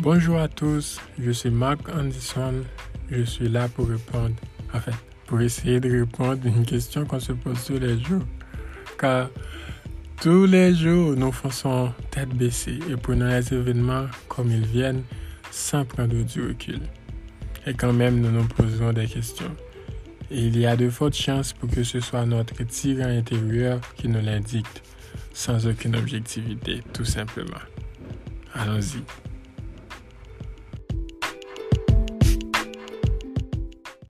Bonjour à tous, je suis Mark Anderson. Je suis là pour répondre, en fait, pour essayer de répondre à une question qu'on se pose tous les jours. Car tous les jours, nous faisons tête baissée et prenons les événements comme ils viennent sans prendre du recul. Et quand même, nous nous posons des questions. Et il y a de fortes chances pour que ce soit notre tyran intérieur qui nous l'indique, sans aucune objectivité, tout simplement. Allons-y.